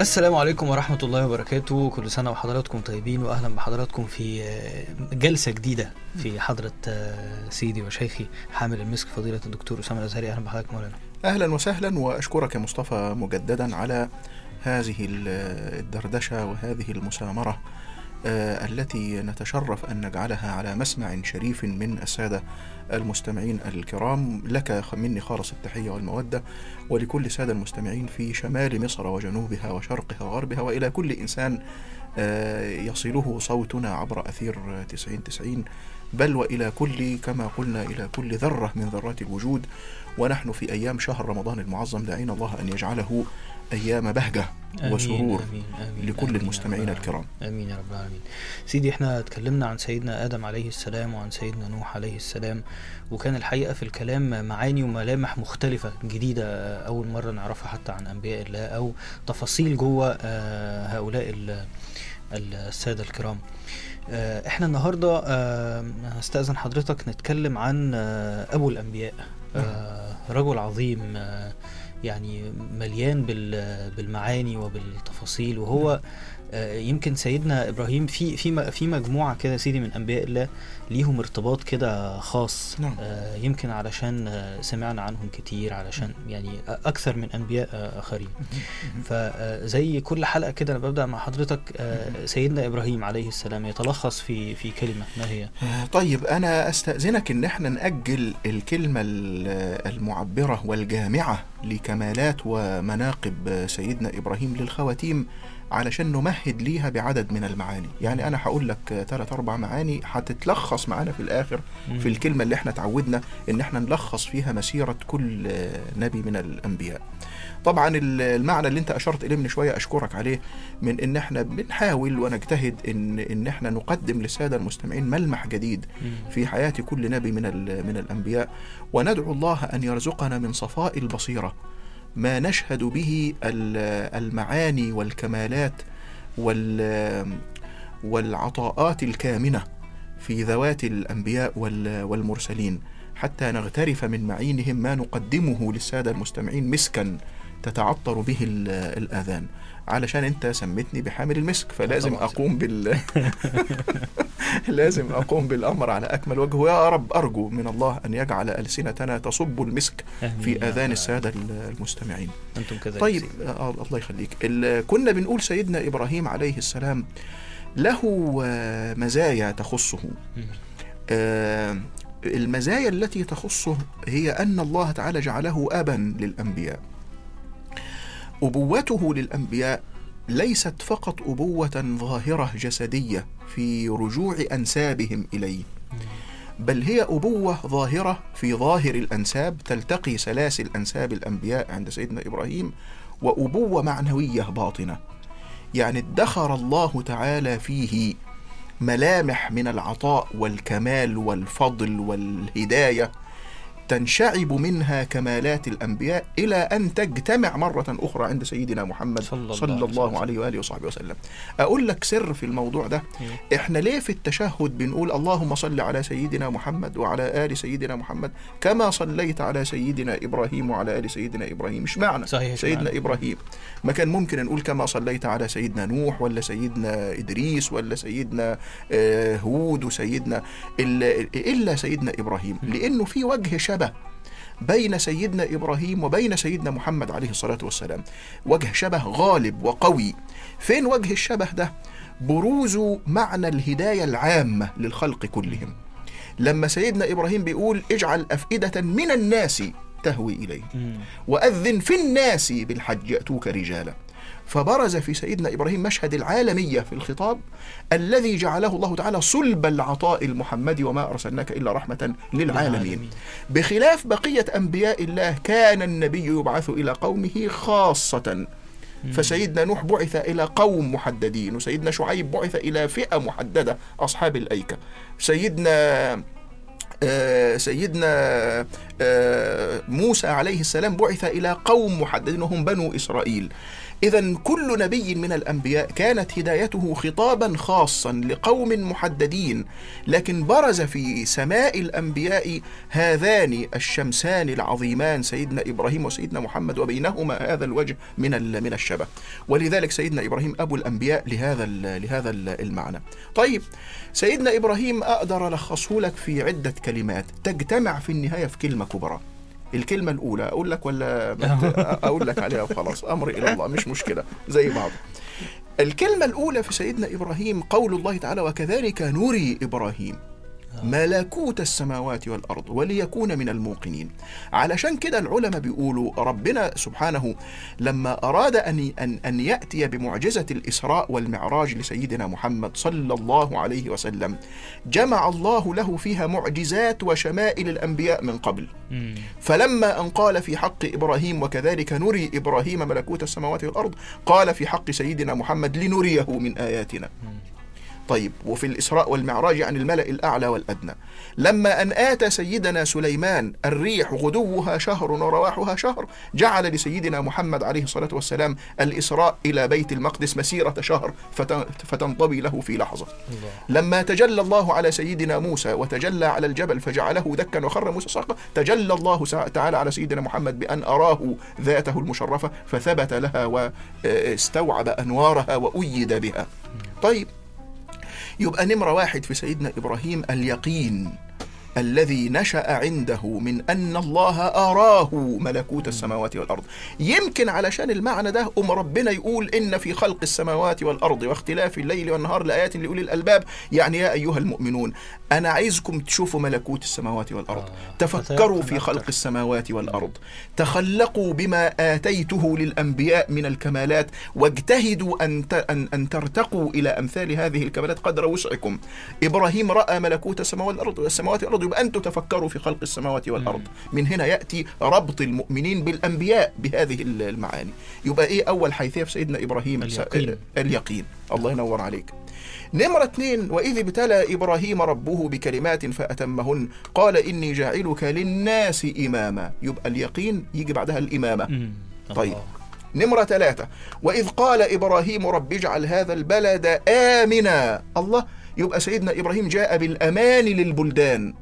السلام عليكم ورحمة الله وبركاته. كل سنة وحضراتكم طيبين وأهلا بحضراتكم في آه، جلسة جديدة في حضرة آه، سيدي وشيخي حامل المسك فضيلة الدكتور أسامة الأزهري. أهلا بحضرتك مولانا. أهلا وسهلا وأشكرك يا مصطفى مجددا على هذه ال- الدردشة وهذه المسامره آه، التي نتشرف أن نجعلها على مسمع شريف من السادة المستمعين الكرام. لك مني خالص التحية والمودة ولكل الساده المستمعين في شمال مصر وجنوبها وشرقها وغربها وإلى كل إنسان آه، يصله صوتنا عبر أثير 90 90 بل وإلى كل كما قلنا إلى كل ذرة من ذرات الوجود. ونحن في أيام شهر رمضان المعظم دعينا الله أن يجعله أيام بهجة آمين، وسرور آمين، آمين، لكل آمين المستمعين رب الكرام. آمين يا رب العالمين. سيدي إحنا اتكلمنا عن سيدنا آدم عليه السلام وعن سيدنا نوح عليه السلام. وكان الحقيقة في الكلام معاني وملامح مختلفة جديدة آه، أول مرة نعرفها حتى عن أنبياء الله أو تفاصيل جوه آه، هؤلاء ال- السادة الكرام. آه، إحنا النهاردة آه، هستأذن حضرتك نتكلم عن آه، أبو الأنبياء. آه، رجل عظيم يعني مليان بال- بالمعاني وبالتفاصيل وهو آه، يمكن سيدنا إبراهيم في في في مجموعة كده سيدي من أنبياء الله ليهم ارتباط كده خاص. نعم. آه، يمكن علشان آه، سمعنا عنهم كتير علشان يعني أكثر من أنبياء آه، آخرين. فزي كل حلقة كده أنا ببدأ مع حضرتك آه، سيدنا إبراهيم عليه السلام يتلخص في في كلمة. ما هي؟ آه، طيب أنا أستأذنك أن إحنا نأجل الكلمة ال- المعبرة والجامعة لكمالات ومناقب سيدنا إبراهيم للخواتيم علشان نمهد ليها بعدد من المعاني. يعني أنا هقول لك ثلاث أربع معاني هتتلخص معانا في الآخر في الكلمة اللي إحنا تعودنا إن إحنا نلخص فيها مسيرة كل نبي من الأنبياء. طبعا ال- المعنى اللي أنت أشرت إليه من شوية أشكرك عليه من إن إحنا بنحاول ونجتهد ان إن إحنا نقدم للسادة المستمعين ملمح جديد. في حياة كل نبي من من الأنبياء. وندعو الله أن يرزقنا من صفاء البصيرة. ما نشهد به ال- المعاني والكمالات وال والعطاءات الكامنة في ذوات الأنبياء وال- والمرسلين. حتى نغترف من معينهم ما نقدمه للسادة المستمعين مسكا. تتعطر به ال- الأذان علشان أنت سميتني بحامل المسك فلازم. أقوم بال لازم أقوم بالأمر على أكمل وجه ويا رب أرجو من الله أن يجعل ألسنتنا تصب المسك في أذان. السادة المستمعين أنتم كذلك طيب سيدي. آه الله يخليك كنا بنقول سيدنا إبراهيم عليه السلام له آه، مزايا تخصه. آه، المزايا التي تخصه هي أن الله تعالى جعله ابا للأنبياء أبوته للأنبياء ليست فقط أبوة ظاهرة جسدية في رجوع أنسابهم إليه بل هي أبوة ظاهرة في ظاهر الأنساب تلتقي سلاسل أنساب الأنبياء عند سيدنا إبراهيم وأبوة معنوية باطنة. يعني ادخر الله تعالى فيه ملامح من العطاء والكمال والفضل والهداية. تنشعب منها كمالات الأنبياء إلى أن تجتمع مرة أخرى عند سيدنا محمد صلى الله صلى عليه الله. عليه وآله وصحبه وسلم أقول لك سر في الموضوع ده. إحنا ليه في التشهد بنقول اللهم صل على سيدنا محمد وعلى آل سيدنا محمد كما صليت على سيدنا إبراهيم وعلى آل سيدنا إبراهيم مش معنى صحيح سيدنا معنى؟ إبراهيم ما كان ممكن نقول كما صليت على سيدنا نوح ولا سيدنا إدريس ولا سيدنا آه، هود وسيدنا الا إلا سيدنا إبراهيم لأنه في وجه شبه بين سيدنا إبراهيم وبين سيدنا محمد عليه الصلاة والسلام. وجه شبه غالب وقوي. فين وجه الشبه ده؟ بروز معنى الهداية العامة للخلق كلهم. لما سيدنا إبراهيم بيقول اجعل أفئدة من الناس تهوي إليه. وأذن في الناس بالحج يأتوك رجالا. فبرز في سيدنا إبراهيم مشهد العالمية في الخطاب الذي جعله الله تعالى صلب العطاء المحمدي وما أرسلناك إلا رحمة للعالمين. بخلاف بقية أنبياء الله كان النبي يبعث إلى قومه خاصة. فسيدنا نوح بعث إلى قوم محددين وسيدنا شعيب بعث إلى فئة محددة أصحاب الأيكة. سيدنا آه، سيدنا آه، موسى عليه السلام بعث إلى قوم محددين وهم بنو إسرائيل. إذا كل نبي من الأنبياء كانت هدايته خطابا خاصا لقوم محددين لكن برز في سماء الأنبياء هذان الشمسان العظيمان سيدنا إبراهيم وسيدنا محمد وبينهما هذا الوجه من من الشبه. ولذلك سيدنا إبراهيم أبو الأنبياء لهذا لهذا ال- المعنى. طيب سيدنا إبراهيم أقدر ألخصه لك في عدة كلمات تجتمع في النهاية في كلمة كبرى. الكلمة الأولى أقول لك ولا أقول لك عليها وخلاص. أمر إلى الله مش مشكلة زي بعض. الكلمة الأولى في سيدنا إبراهيم قول الله تعالى وكذلك نري إبراهيم. ملكوت السماوات والأرض وليكون من الموقنين. علشان كده العلماء بيقولوا ربنا سبحانه لما أراد أن, أن, أن يأتي بمعجزة الإسراء والمعراج لسيدنا محمد صلى الله عليه وسلم جمع الله له فيها معجزات وشمائل الأنبياء من قبل. فلما أن قال في حق إبراهيم وكذلك نري إبراهيم ملكوت السماوات والأرض قال في حق سيدنا محمد لنريه من آياتنا. طيب وفي الإسراء والمعراج عن الملأ الأعلى والأدنى. لما أن آتى سيدنا سليمان الريح غدوها شهر ورواحها شهر جعل لسيدنا محمد عليه الصلاة والسلام الإسراء إلى بيت المقدس مسيرة شهر فت- فتنطوي له في لحظة. الله. لما تجلى الله على سيدنا موسى وتجلى على الجبل فجعله دكا وخر موسى صعقا تجلى الله تعالى على سيدنا محمد بأن أراه ذاته المشرفة فثبت لها واستوعب أنوارها وأيد بها. طيب يبقى نمرة واحد في سيدنا إبراهيم اليقين. الذي نشأ عنده من أن الله أراه ملكوت السماوات والأرض يمكن علشان المعنى ده أم ربنا يقول إن في خلق السماوات والأرض واختلاف الليل والنهار لآيات لأولي الألباب يعني يا أيها المؤمنون أنا عايزكم تشوفوا ملكوت السماوات والأرض آه. تفكروا في خلق. السماوات والأرض تخلقوا بما آتيته للأنبياء من الكمالات واجتهدوا أن أن ترتقوا إلى أمثال هذه الكمالات قدر وسعكم إبراهيم رأى ملكوت السماوات والأرض السماوات والأرض يبقى أنتم تفكروا في خلق السماوات والأرض. من هنا يأتي ربط المؤمنين بالأنبياء بهذه المعاني. يبقى إيه أول حيثية في سيدنا إبراهيم؟ اليقين. اليقين. الله ينور عليك. نمرة اثنين وإذ ابتلى إبراهيم ربه بكلمات فأتمهن قال إني جاعلك للناس إماما. يبقى اليقين يجي بعدها الإمامة. طيب. نمرة ثلاثة وإذ قال إبراهيم رب اجعل هذا البلد آمنا. الله. يبقى سيدنا إبراهيم جاء بالأمان للبلدان.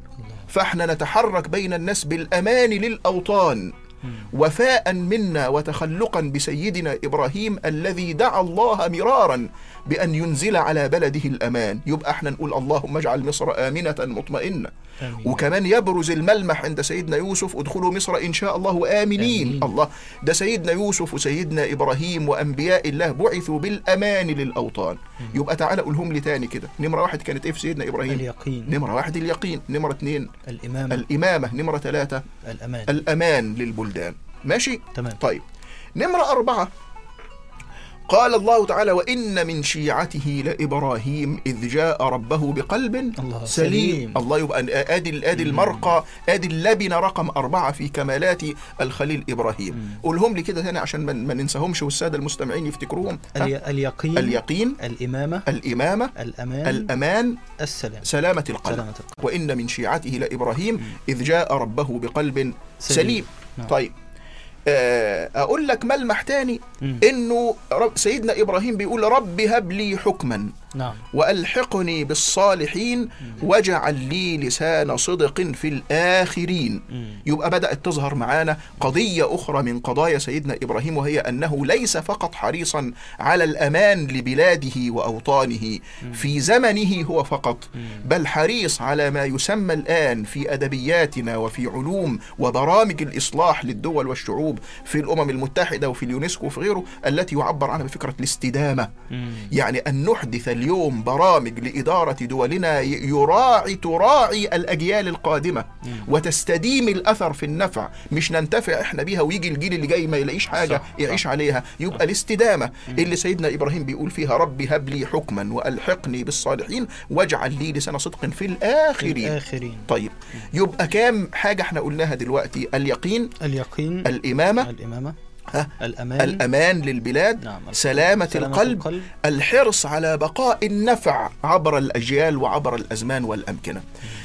فاحنا نتحرك بين الناس بالأمان للأوطان مم. وفاء منا وتخلقا بسيدنا إبراهيم الذي دعا الله مرارا بأن ينزل على بلده الأمان. يبقى إحنا نقول اللهم اجعل مصر آمنة مطمئنة. آمين. وكمان يبرز الملمح عند سيدنا يوسف ادخلوا مصر إن شاء الله آمنين. آمين. الله. ده سيدنا يوسف وسيدنا إبراهيم وأنبياء الله بعثوا بالأمان للأوطان. يبقى تعالى قولهم لي تاني كده. نمرة واحد كانت إيه في سيدنا إبراهيم؟ اليقين. نمرة واحد اليقين. نمرة اثنين الإمامة. الإمامة. نمرة ثلاثة الأمان. الأمان للبلدان. ماشي؟ تمام. طيب. نمرة أربعة قال الله تعالى وإن من شيعته لإبراهيم إذ جاء ربه بقلب الله سليم سليم. الله يبقى آدي آدي المرقى آدي اللبنة رقم أربعة في كمالات الخليل إبراهيم. قولهم لي كده تاني عشان ما- ننساهمش والسادة المستمعين يفتكروهم. اليقين اليقين الإمامة الإمامة الأمان الأمان السلام سلامة القلب سلامة القلب وإن من شيعته لإبراهيم إذ جاء ربه بقلب سليم, سليم. نعم. طيب آه، أقول لك ملمح تاني رب سيدنا إبراهيم بيقول رب هب لي حكما. نعم. وألحقني بالصالحين واجعل لي لسان صدق في الآخرين. يبقى بدأت تظهر معانا قضية أخرى من قضايا سيدنا إبراهيم وهي أنه ليس فقط حريصا على الأمان لبلاده وأوطانه في زمنه هو فقط بل حريص على ما يسمى الآن في أدبياتنا وفي علوم وبرامج الإصلاح للدول والشعوب في الأمم المتحدة وفي اليونسكو وفي غيره التي يعبر عنها بفكرة الاستدامة. يعني أن نحدث اليوم برامج لإدارة دولنا يراعي تراعي الأجيال القادمة وتستديم الأثر في النفع. مش ننتفع إحنا بيها ويجي الجيل اللي جاي ما يلاقيش حاجة صح، يعيش صح. عليها. يبقى الاستدامة اللي سيدنا إبراهيم بيقول فيها ربي هب لي حكما وألحقني بالصالحين واجعل لي لسان صدق في في الآخرين. الآخرين. طيب يبقى كام حاجة إحنا قلناها دلوقتي؟ اليقين اليقين الإمامة الإمامة؟ الأمان. الأمان للبلاد نعم سلامة سلامة القلب القلب. الحرص على بقاء النفع عبر الأجيال وعبر الأزمان والأمكنة.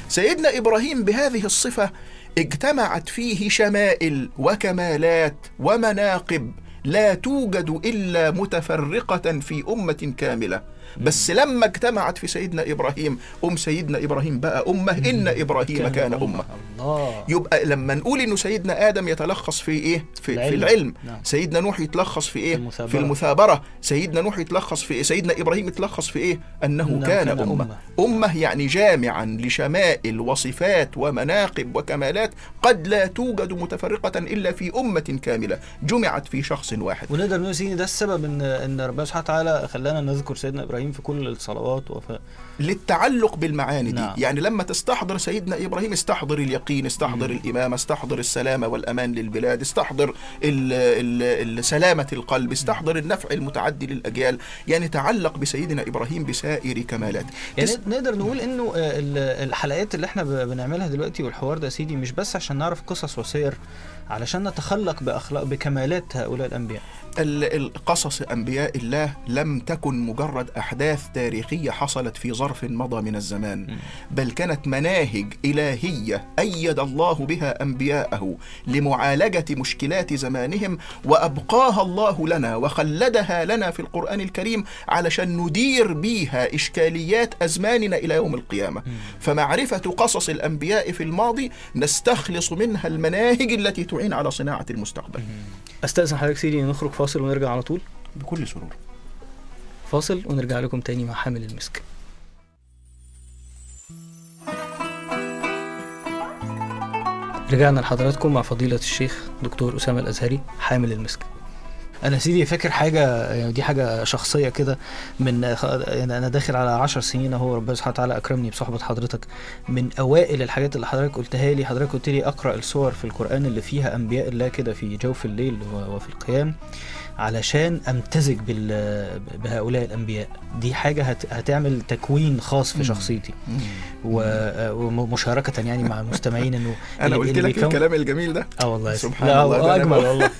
سيدنا إبراهيم بهذه الصفة اجتمعت فيه شمائل وكمالات ومناقب لا توجد إلا متفرقة في أمة كاملة. بس لما اجتمعت في سيدنا إبراهيم أم سيدنا إبراهيم بقى أمة إن إبراهيم كان أمة. الله. يبقى لما نقول إنه سيدنا آدم يتلخص في إيه؟ في العلم, في العلم. نعم. سيدنا نوح يتلخص في إيه؟ في المثابرة. في المثابرة. سيدنا نوح يتلخص في إيه؟ سيدنا إبراهيم يتلخص في إيه؟ أنه إنه كان, كان أمة. أمة. أمة يعني جامعا لشمائل وصفات ومناقب وكمالات قد لا توجد متفرقة إلا في أمة كاملة. جمعت في شخص واحد. ونقدر نقول ده السبب ان إن ربنا سبحانه وتعالى خلانا نذكر سيدنا إبراهيم في كل الصلوات وفي للتعلق بالمعاني دي. نعم. يعني لما تستحضر سيدنا إبراهيم استحضر اليقين استحضر الإمامة استحضر السلامة والأمان للبلاد استحضر ال ال ال سلامة القلب استحضر النفع المتعدي للأجيال. يعني تعلق بسيدنا إبراهيم بسائر كمالاته يعني تس- نقدر نقول إنه آه، ال- الحلقات اللي إحنا بنعملها دلوقتي والحوار ده يا سيدي مش بس عشان نعرف قصص وسير علشان نتخلق باخلاق بكمالات هؤلاء الأنبياء. ال- القصص أنبياء الله لم تكن مجرد أحداث تاريخية حصلت في ظرف مضى من الزمان بل كانت مناهج إلهية أيد الله بها أنبياءه لمعالجة مشكلات زمانهم وأبقاها الله لنا وخلدها لنا في القرآن الكريم علشان ندير بيها إشكاليات أزماننا إلى يوم القيامة. فمعرفة قصص الأنبياء في الماضي نستخلص منها المناهج التي تعين على صناعة المستقبل. أستأذن حضرتك سيدي نخرج فاصل ونرجع على طول؟ بكل سرور. فاصل ونرجع لكم تاني مع حامل المسك. رجعنا لحضراتكم مع فضيلة الشيخ دكتور أسامة الأزهري حامل المسك. أنا سيدي فاكر حاجة يعني دي حاجة شخصية كده من يعني أنا داخل على عشر سنين أهو ربنا سبحانه وتعالى أكرمني بصحبة حضرتك. من أوائل الحاجات اللي حضرتك قلتها لي حضرتك قلت لي أقرأ السور في القرآن اللي فيها أنبياء الله كده في جوف الليل وفي القيام. علشان أمتزج بهؤلاء الأنبياء. دي حاجة هت... هتعمل تكوين خاص في. شخصيتي. ومشاركة يعني مع المستمعين إنه اللي- قلت لك بيكون- الكلام الجميل ده. آه والله. سبحان لا الله، ده أجمل والله.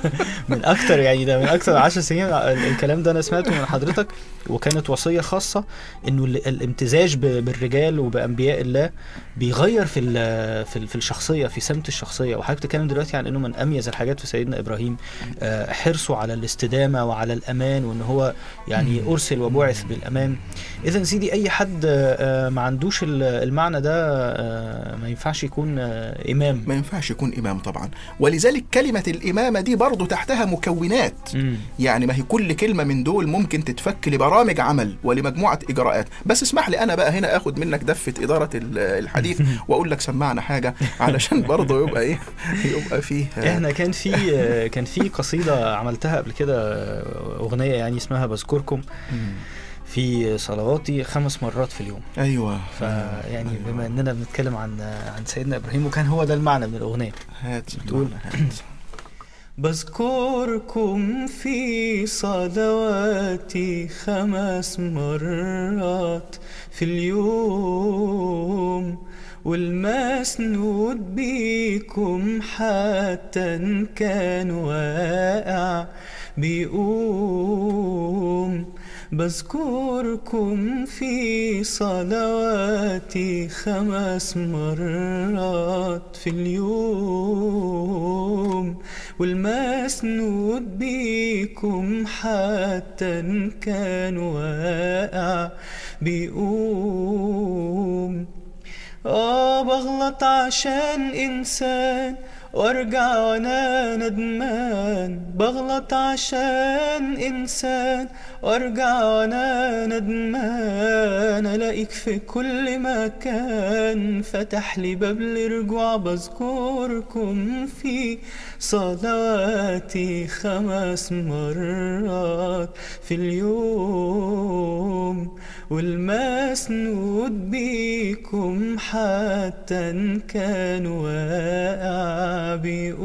من أكتر يعني ده من أكتر 10 سنين ال- الكلام ده أنا سمعته من حضرتك. وكانت وصية خاصة إنه ال- الامتزاج بالرجال وبأنبياء الله بيغير في في في الشخصية في سمت الشخصية. وحضرتك بتتكلم دلوقتي عن إنه من أميز الحاجات في سيدنا إبراهيم. آه، حرصه على الاستدامة وعلى الأمان وإن هو يعني أرسل وبعث بالأمان. اذا سيدي أي حد آه، آه، ما عندوش ال- المعنى ده آه، ما ينفعش يكون إمام. ما ينفعش يكون إمام طبعا. ولذلك كلمة الإمامة دي برضو تحتها مكونات. مم. يعني ما هي كل كلمة من دول ممكن تتفك لبرامج عمل ولمجموعة إجراءات. بس اسمح لي أنا بقى هنا أخد منك دفة إدارة ال- الحديث وأقول لك سمعنا حاجة علشان برضه يبقى إيه يبقى فيه إحنا كان في كان في قصيدة عملتها قبل كده أغنية يعني اسمها بذكركم. في صلواتي خمس مرات في اليوم أيوة فيعني أيوة. بما إننا بنتكلم عن عن سيدنا إبراهيم وكان هو ده المعنى من الأغنية هات بتقول. هات. بذكركم في صلواتي خمس مرات في اليوم والمسنود بيكم حتى إن كان واقع. بيقوم بذكركم في صلواتي خمس مرات في اليوم. والمسنود بيكم حتى إن كان واقع. بيقوم آه بغلط عشان إنسان وارجع وأنا ندمان. بغلط عشان إنسان وارجع وأنا ندمان. الاقيك في كل مكان فتح لي باب الرجوع بذكركم في صلواتي خمس مرات في اليوم والمسنود بيكم حتى إن كان واقع بيقوم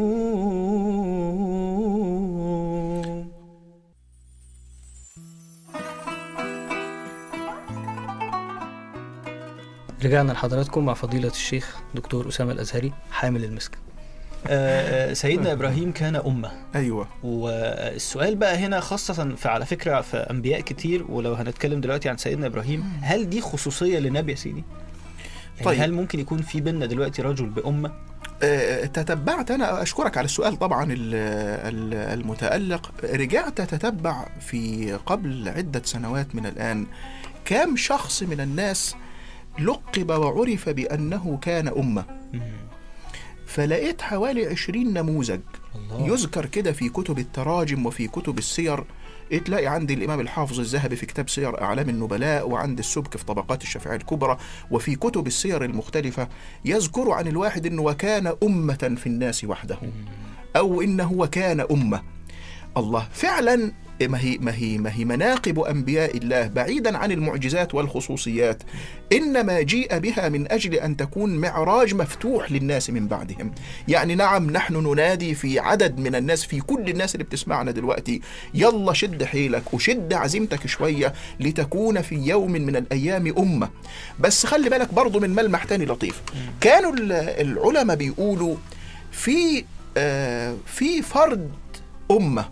رجعنا لحضراتكم مع فضيلة الشيخ دكتور أسامة الأزهري حامل المسك سيدنا إبراهيم كان أمة أيوة والسؤال بقى هنا خاصة في على فكرة في أنبياء كتير ولو هنتكلم دلوقتي عن سيدنا إبراهيم هل دي خصوصية لنبي يا سيدي؟ يعني طيب. هل ممكن يكون في بينا دلوقتي رجل بأمة؟ آه، تتبعت أنا أشكرك على السؤال طبعا ال- ال- المتألق رجعت اتتبع في قبل عدة سنوات من الآن كام شخص من الناس لقب وعرف بأنه كان أمة. فلقيت حوالي عشرين نموذج الله. يذكر كده في كتب التراجم وفي كتب السير. تلاقي عند الإمام الحافظ الذهبي في كتاب سير أعلام النبلاء وعند السبك في طبقات الشافعية الكبرى وفي كتب السير المختلفة يذكر عن الواحد أنه وكان أمة في الناس وحده أو إنه وكان أمة. الله فعلا ما هي ما هي ما هي مناقب أنبياء الله بعيدا عن المعجزات والخصوصيات. إنما جيء بها من أجل أن تكون معراج مفتوح للناس من بعدهم. يعني نعم نحن ننادي في عدد من الناس في كل الناس اللي بتسمعنا دلوقتي يلا شد حيلك وشد عزيمتك شوية لتكون في يوم من الأيام أمة. بس خلي بالك برضو من ملمح تاني لطيف. كانوا ال- العلماء بيقولوا في آه في فرد أمة.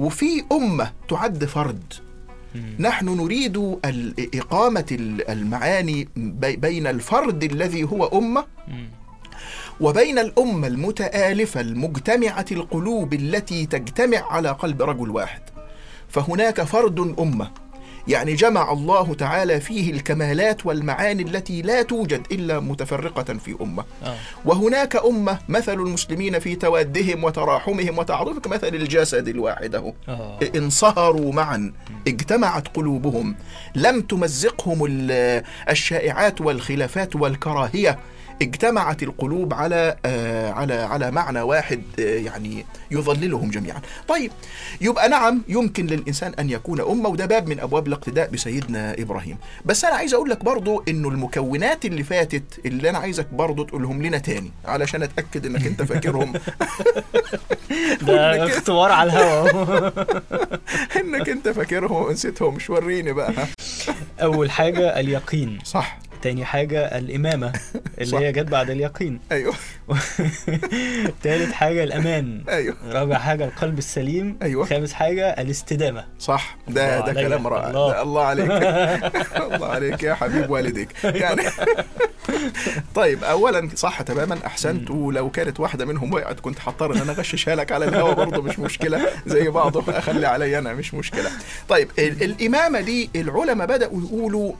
وفي أمة تعد فرد. نحن نريد إقامة ال- المعاني بي- بين الفرد الذي هو أمة. وبين الأمة المتآلفة المجتمعة القلوب التي تجتمع على قلب رجل واحد فهناك فرد أمة يعني جمع الله تعالى فيه الكمالات والمعاني التي لا توجد إلا متفرقة في أمة. آه. وهناك أمة مثل المسلمين في توادهم وتراحمهم وتعاطفهم كمثل الجسد الواحد. أهو آه انصهروا معا اجتمعت قلوبهم لم تمزقهم ال- الشائعات والخلافات والكراهية. اجتمعت القلوب على آه على على معنى واحد آه يعني يظللهم جميعا. طيب يبقى نعم يمكن للإنسان أن يكون أمة وده باب من أبواب الاقتداء بسيدنا إبراهيم. بس أنا عايز أقول لك برضو إنه المكونات اللي فاتت اللي أنا عايزك برضو تقولهم لنا تاني علشان أتأكد إنك أنت فاكرهم ده اختبار على الهوا إنك أنت فاكرهم ونسيتهم مش وريني بقى. أول حاجة اليقين صح تاني حاجة الإمامة اللي. هي جت بعد اليقين. أيوه. تالت حاجة الأمان. أيوه. رابع حاجة القلب السليم. أيوة. خامس حاجة الاستدامة. صح. ده ده. كلام رائع. الله. الله عليك. الله عليك يا حبيب والديك. يعني طيب اولا صح تماما أحسنت. ولو كانت واحدة منهم وقعت كنت هضطر إن أنا أغششها لك على الهوا برضه مش مشكلة. زي بعضه أخلي علي أنا مش مشكلة. طيب ال- الإمامة دي العلماء بدأوا يقولوا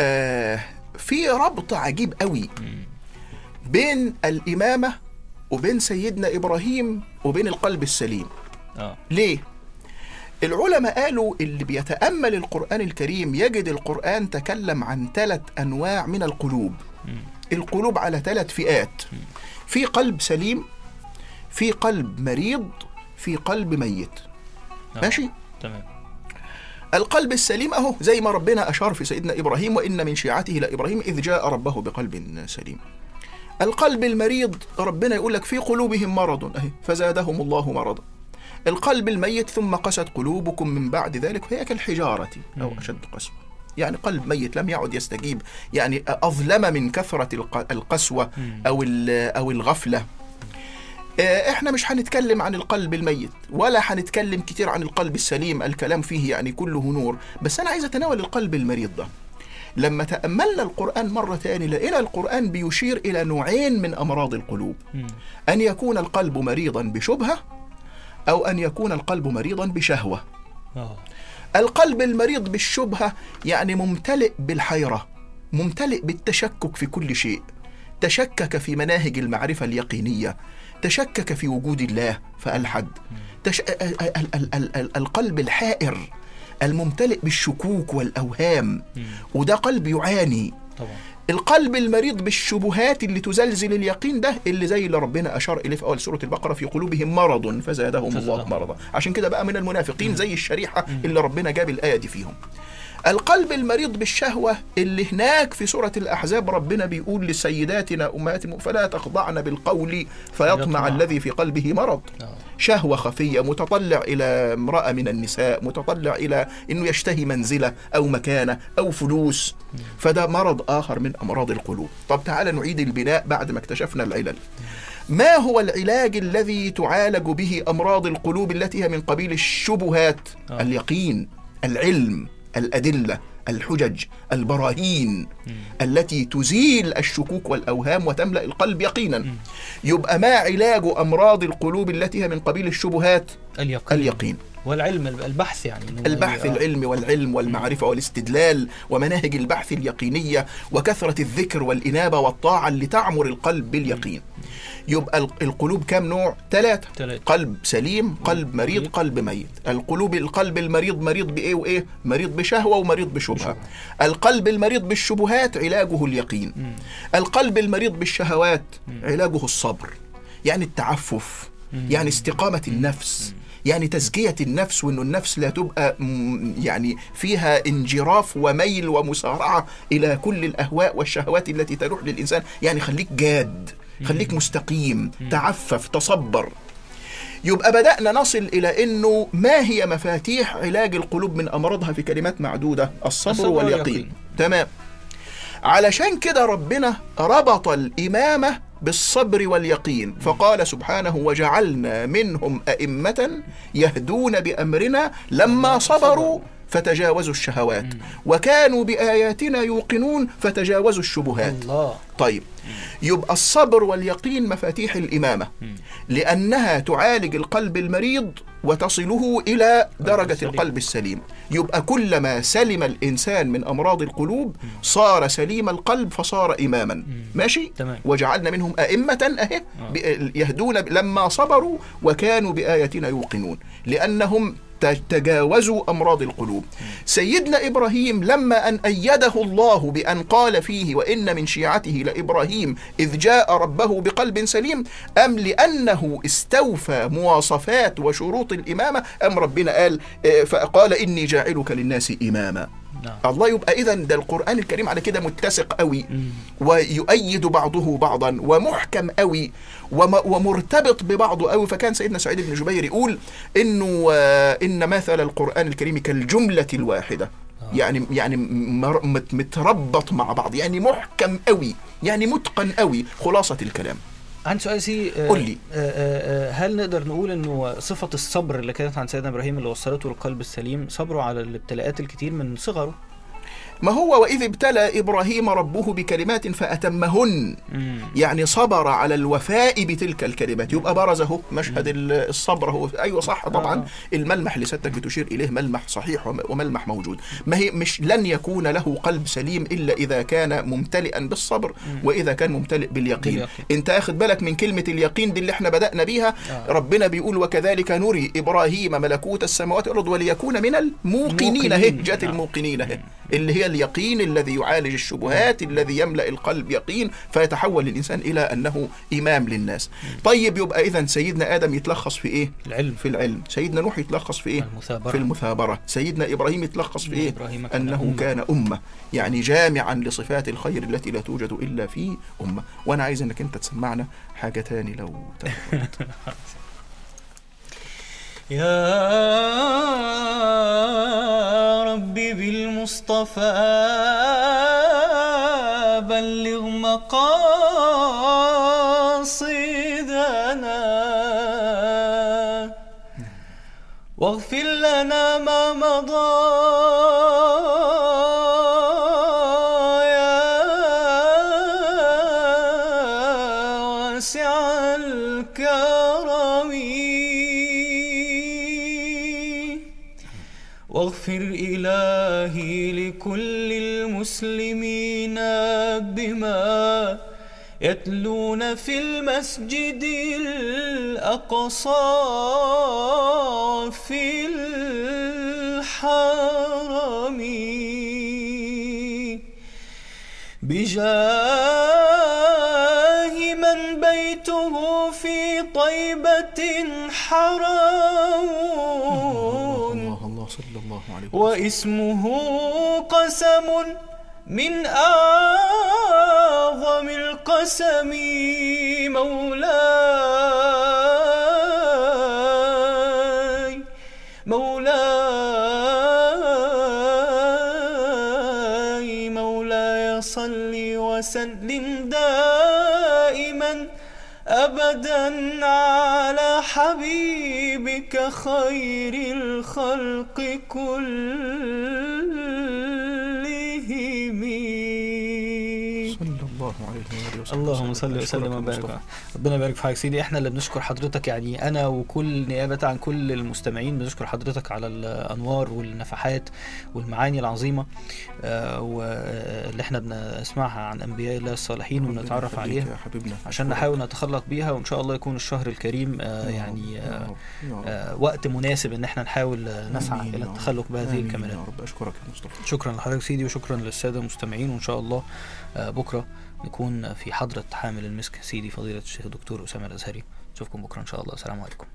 آه في ربط عجيب قوي بين الإمامة وبين سيدنا إبراهيم وبين القلب السليم. آه. ليه؟ العلماء قالوا اللي بيتأمل القرآن الكريم يجد القرآن تكلم عن ثلاث أنواع من القلوب. مم. القلوب على ثلاث فئات. في قلب سليم في قلب مريض في قلب ميت. آه. ماشي؟ تمام. القلب السليم أهو زي ما ربنا أشار في سيدنا إبراهيم وإن من شيعته لإبراهيم إذ جاء ربه بقلب سليم القلب المريض ربنا يقول لك في قلوبهم مرض أهي فزادهم الله مرضا القلب الميت ثم قست قلوبكم من بعد ذلك فهي كالحجارة أو. أشد قسوة يعني قلب ميت لم يعد يستجيب يعني أظلم من كثرة الق- القسوة. أو ال- أو الغفلة إحنا مش هنتكلم عن القلب الميت ولا هنتكلم كتير عن القلب السليم الكلام فيه يعني كله نور. بس أنا عايز أتناول القلب المريض ده. لما تأملنا القرآن مرة تاني لقينا القرآن بيشير إلى نوعين من أمراض القلوب. أن يكون القلب مريضا بشبهة أو أن يكون القلب مريضا بشهوة. آه. القلب المريض بالشبهة يعني ممتلئ بالحيرة ممتلئ بالتشكك في كل شيء. تشكك في مناهج المعرفة اليقينية. تشكك في وجود الله فألحد. تش... ال... ال... ال... ال... ال... القلب الحائر الممتلئ بالشكوك والأوهام. وده قلب يعاني. طبعا. القلب المريض بالشبهات اللي تزلزل اليقين ده اللي زي اللي ربنا أشار إليه في أول سورة البقرة في قلوبهم مرض فزادهم الله. مرضا. عشان كده بقى من المنافقين زي الشريحة اللي ربنا جاب الآية دي فيهم. القلب المريض بالشهوة اللي هناك في سورة الأحزاب ربنا بيقول لسيداتنا أمهات فلا تخضعن بالقول فيطمع. الذي في قلبه مرض. آه شهوة خفية متطلع إلى امرأة من النساء متطلع إلى أنه يشتهي منزلة أو مكانة أو فلوس. فده مرض آخر من أمراض القلوب. طب تعال نعيد البناء بعد ما اكتشفنا العلل. ما هو العلاج الذي تعالج به أمراض القلوب التي هي من قبيل الشبهات؟ آه. اليقين العلم. الأدلة الحجج البراهين التي تزيل الشكوك والأوهام وتملأ القلب يقينا. يبقى ما علاج أمراض القلوب التي هي من قبيل الشبهات؟ اليقين. اليقين. والعلم البحث يعني البحث آه. العلمي والعلم والمعرفة والاستدلال ومناهج البحث اليقينية وكثرة الذكر والإنابة والطاعة اللي تعمر القلب باليقين. يبقى ال- القلوب كام نوع؟ ثلاثة ثلاثة. قلب سليم قلب مريض قلب ميت. القلوب القلب المريض مريض بإيه وإيه؟ مريض بشهوة ومريض بشبهة. القلب المريض بالشبهات علاجه اليقين. القلب المريض بالشهوات علاجه الصبر يعني التعفف يعني استقامة النفس. يعني تزكية النفس وأنه النفس لا تبقى يعني فيها انجراف وميل ومسارعة إلى كل الأهواء والشهوات التي تروح للإنسان. يعني خليك جاد خليك مستقيم تعفف تصبر. يبقى بدأنا نصل إلى أنه ما هي مفاتيح علاج القلوب من أمراضها في كلمات معدودة؟ الصبر, الصبر واليقين. واليقين. تمام. علشان كده ربنا ربط الإمامة بالصبر واليقين. فقال سبحانه وجعلنا منهم أئمة يهدون بأمرنا لما صبروا فتجاوزوا الشهوات. وكانوا بآياتنا يوقنون فتجاوزوا الشبهات. الله. طيب يبقى الصبر واليقين مفاتيح الإمامة. لأنها تعالج القلب المريض وتصله إلى درجة السليم. القلب السليم. يبقى كلما سلم الإنسان من أمراض القلوب صار سليم القلب فصار إماما. ماشي؟ تمام. وجعلنا منهم أئمة أهي ب- يهدون لما صبروا وكانوا بآياتنا يوقنون. لأنهم تجاوزوا أمراض القلوب. سيدنا إبراهيم لما أن أيده الله بأن قال فيه وإن من شيعته لإبراهيم إذ جاء ربه بقلب سليم أم لأنه استوفى مواصفات وشروط الإمامة؟ أم ربنا قال آه، فقال إني جاعلك للناس إماما. نعم. الله يبقى اذا ده القرآن الكريم على كده متسق قوي ويؤيد بعضه بعضا ومحكم قوي وم- ومرتبط ببعضه قوي. فكان سيدنا سعيد بن جبير يقول إنه آه، إن مثل القرآن الكريم كالجملة الواحدة. يعني يعني مت- متربط مع بعض يعني محكم قوي يعني متقن قوي خلاصة الكلام. عندي سؤال سي آه، قول لي. آه، آه، هل نقدر نقول إنه صفة الصبر اللي كانت عند سيدنا إبراهيم اللي وصلته للقلب السليم صبره على الابتلاءات الكتير من صغره ما هو وإذ ابتلى إبراهيم ربه بكلمات فأتمهن؟ يعني صبر على الوفاء بتلك الكلمات. يبقى برز اهو مشهد ال- الصبر اهو أيوه صح طبعا. آه. الملمح اللي سيادتك بتشير إليه ملمح صحيح وم- وملمح موجود. ما هي مش لن يكون له قلب سليم إلا إذا كان ممتلئا بالصبر وإذا كان ممتلئ باليقين. باليقين. أنت اخد بالك من كلمة اليقين دي اللي إحنا بدأنا بيها؟ آه. ربنا بيقول وكذلك نري إبراهيم ملكوت السماوات والأرض وليكون من الموقنين جت نعم. الموقنين. اهي اللي هي اليقين الذي يعالج الشبهات الذي يملأ القلب يقين فيتحول الإنسان إلى أنه إمام للناس. طيب يبقى اذا سيدنا آدم يتلخص في إيه؟ العلم. في العلم. سيدنا نوح يتلخص في إيه؟ المثابرة. في المثابرة. سيدنا إبراهيم يتلخص في إيه؟ إبراهيم كان أنه أمة. كان أمة. يعني جامعا لصفات الخير التي لا توجد إلا في أمة. وأنا عايز إنك أنت تسمعنا حاجة تاني لو. يا ربي بالمصطفى بلغ مقاصدنا المسلمين بما يتلون في المسجد الأقصى في الحرم بجاه من بيته في طيبة حرام الله الله صلى الله عليه وسلم. واسمه قسم من أعظم القسم مولاي مولاي مولاي صل وسلم دائما أبدا على حبيبك خير الخلق كلهم اللهم صل وسلم وبارك. ربنا يبارك في حضرتك سيدي إحنا اللي بنشكر حضرتك يعني أنا وكل نيابة عن كل المستمعين بنشكر حضرتك على الأنوار والنفحات والمعاني العظيمة آه، واللي إحنا بنسمعها عن أنبياء الله الصالحين يخليك عليها يا حبيبنا عشان. نحاول نتخلق بيها وإن شاء الله يكون الشهر الكريم آه، يعني آه،. آه، وقت مناسب إن إحنا نحاول نسعى إلى. التخلق بهذه الكمالات يا رب أشكرك يا مصطفى شكرا لحضرتك سيدي وشكرا للسادة المستمعين وإن شاء الله بكرة نكون في حضرة حامل المسك سيدي فضيلة الشيخ الدكتور أسامة الأزهري. نشوفكم بكرة إن شاء الله. السلام عليكم.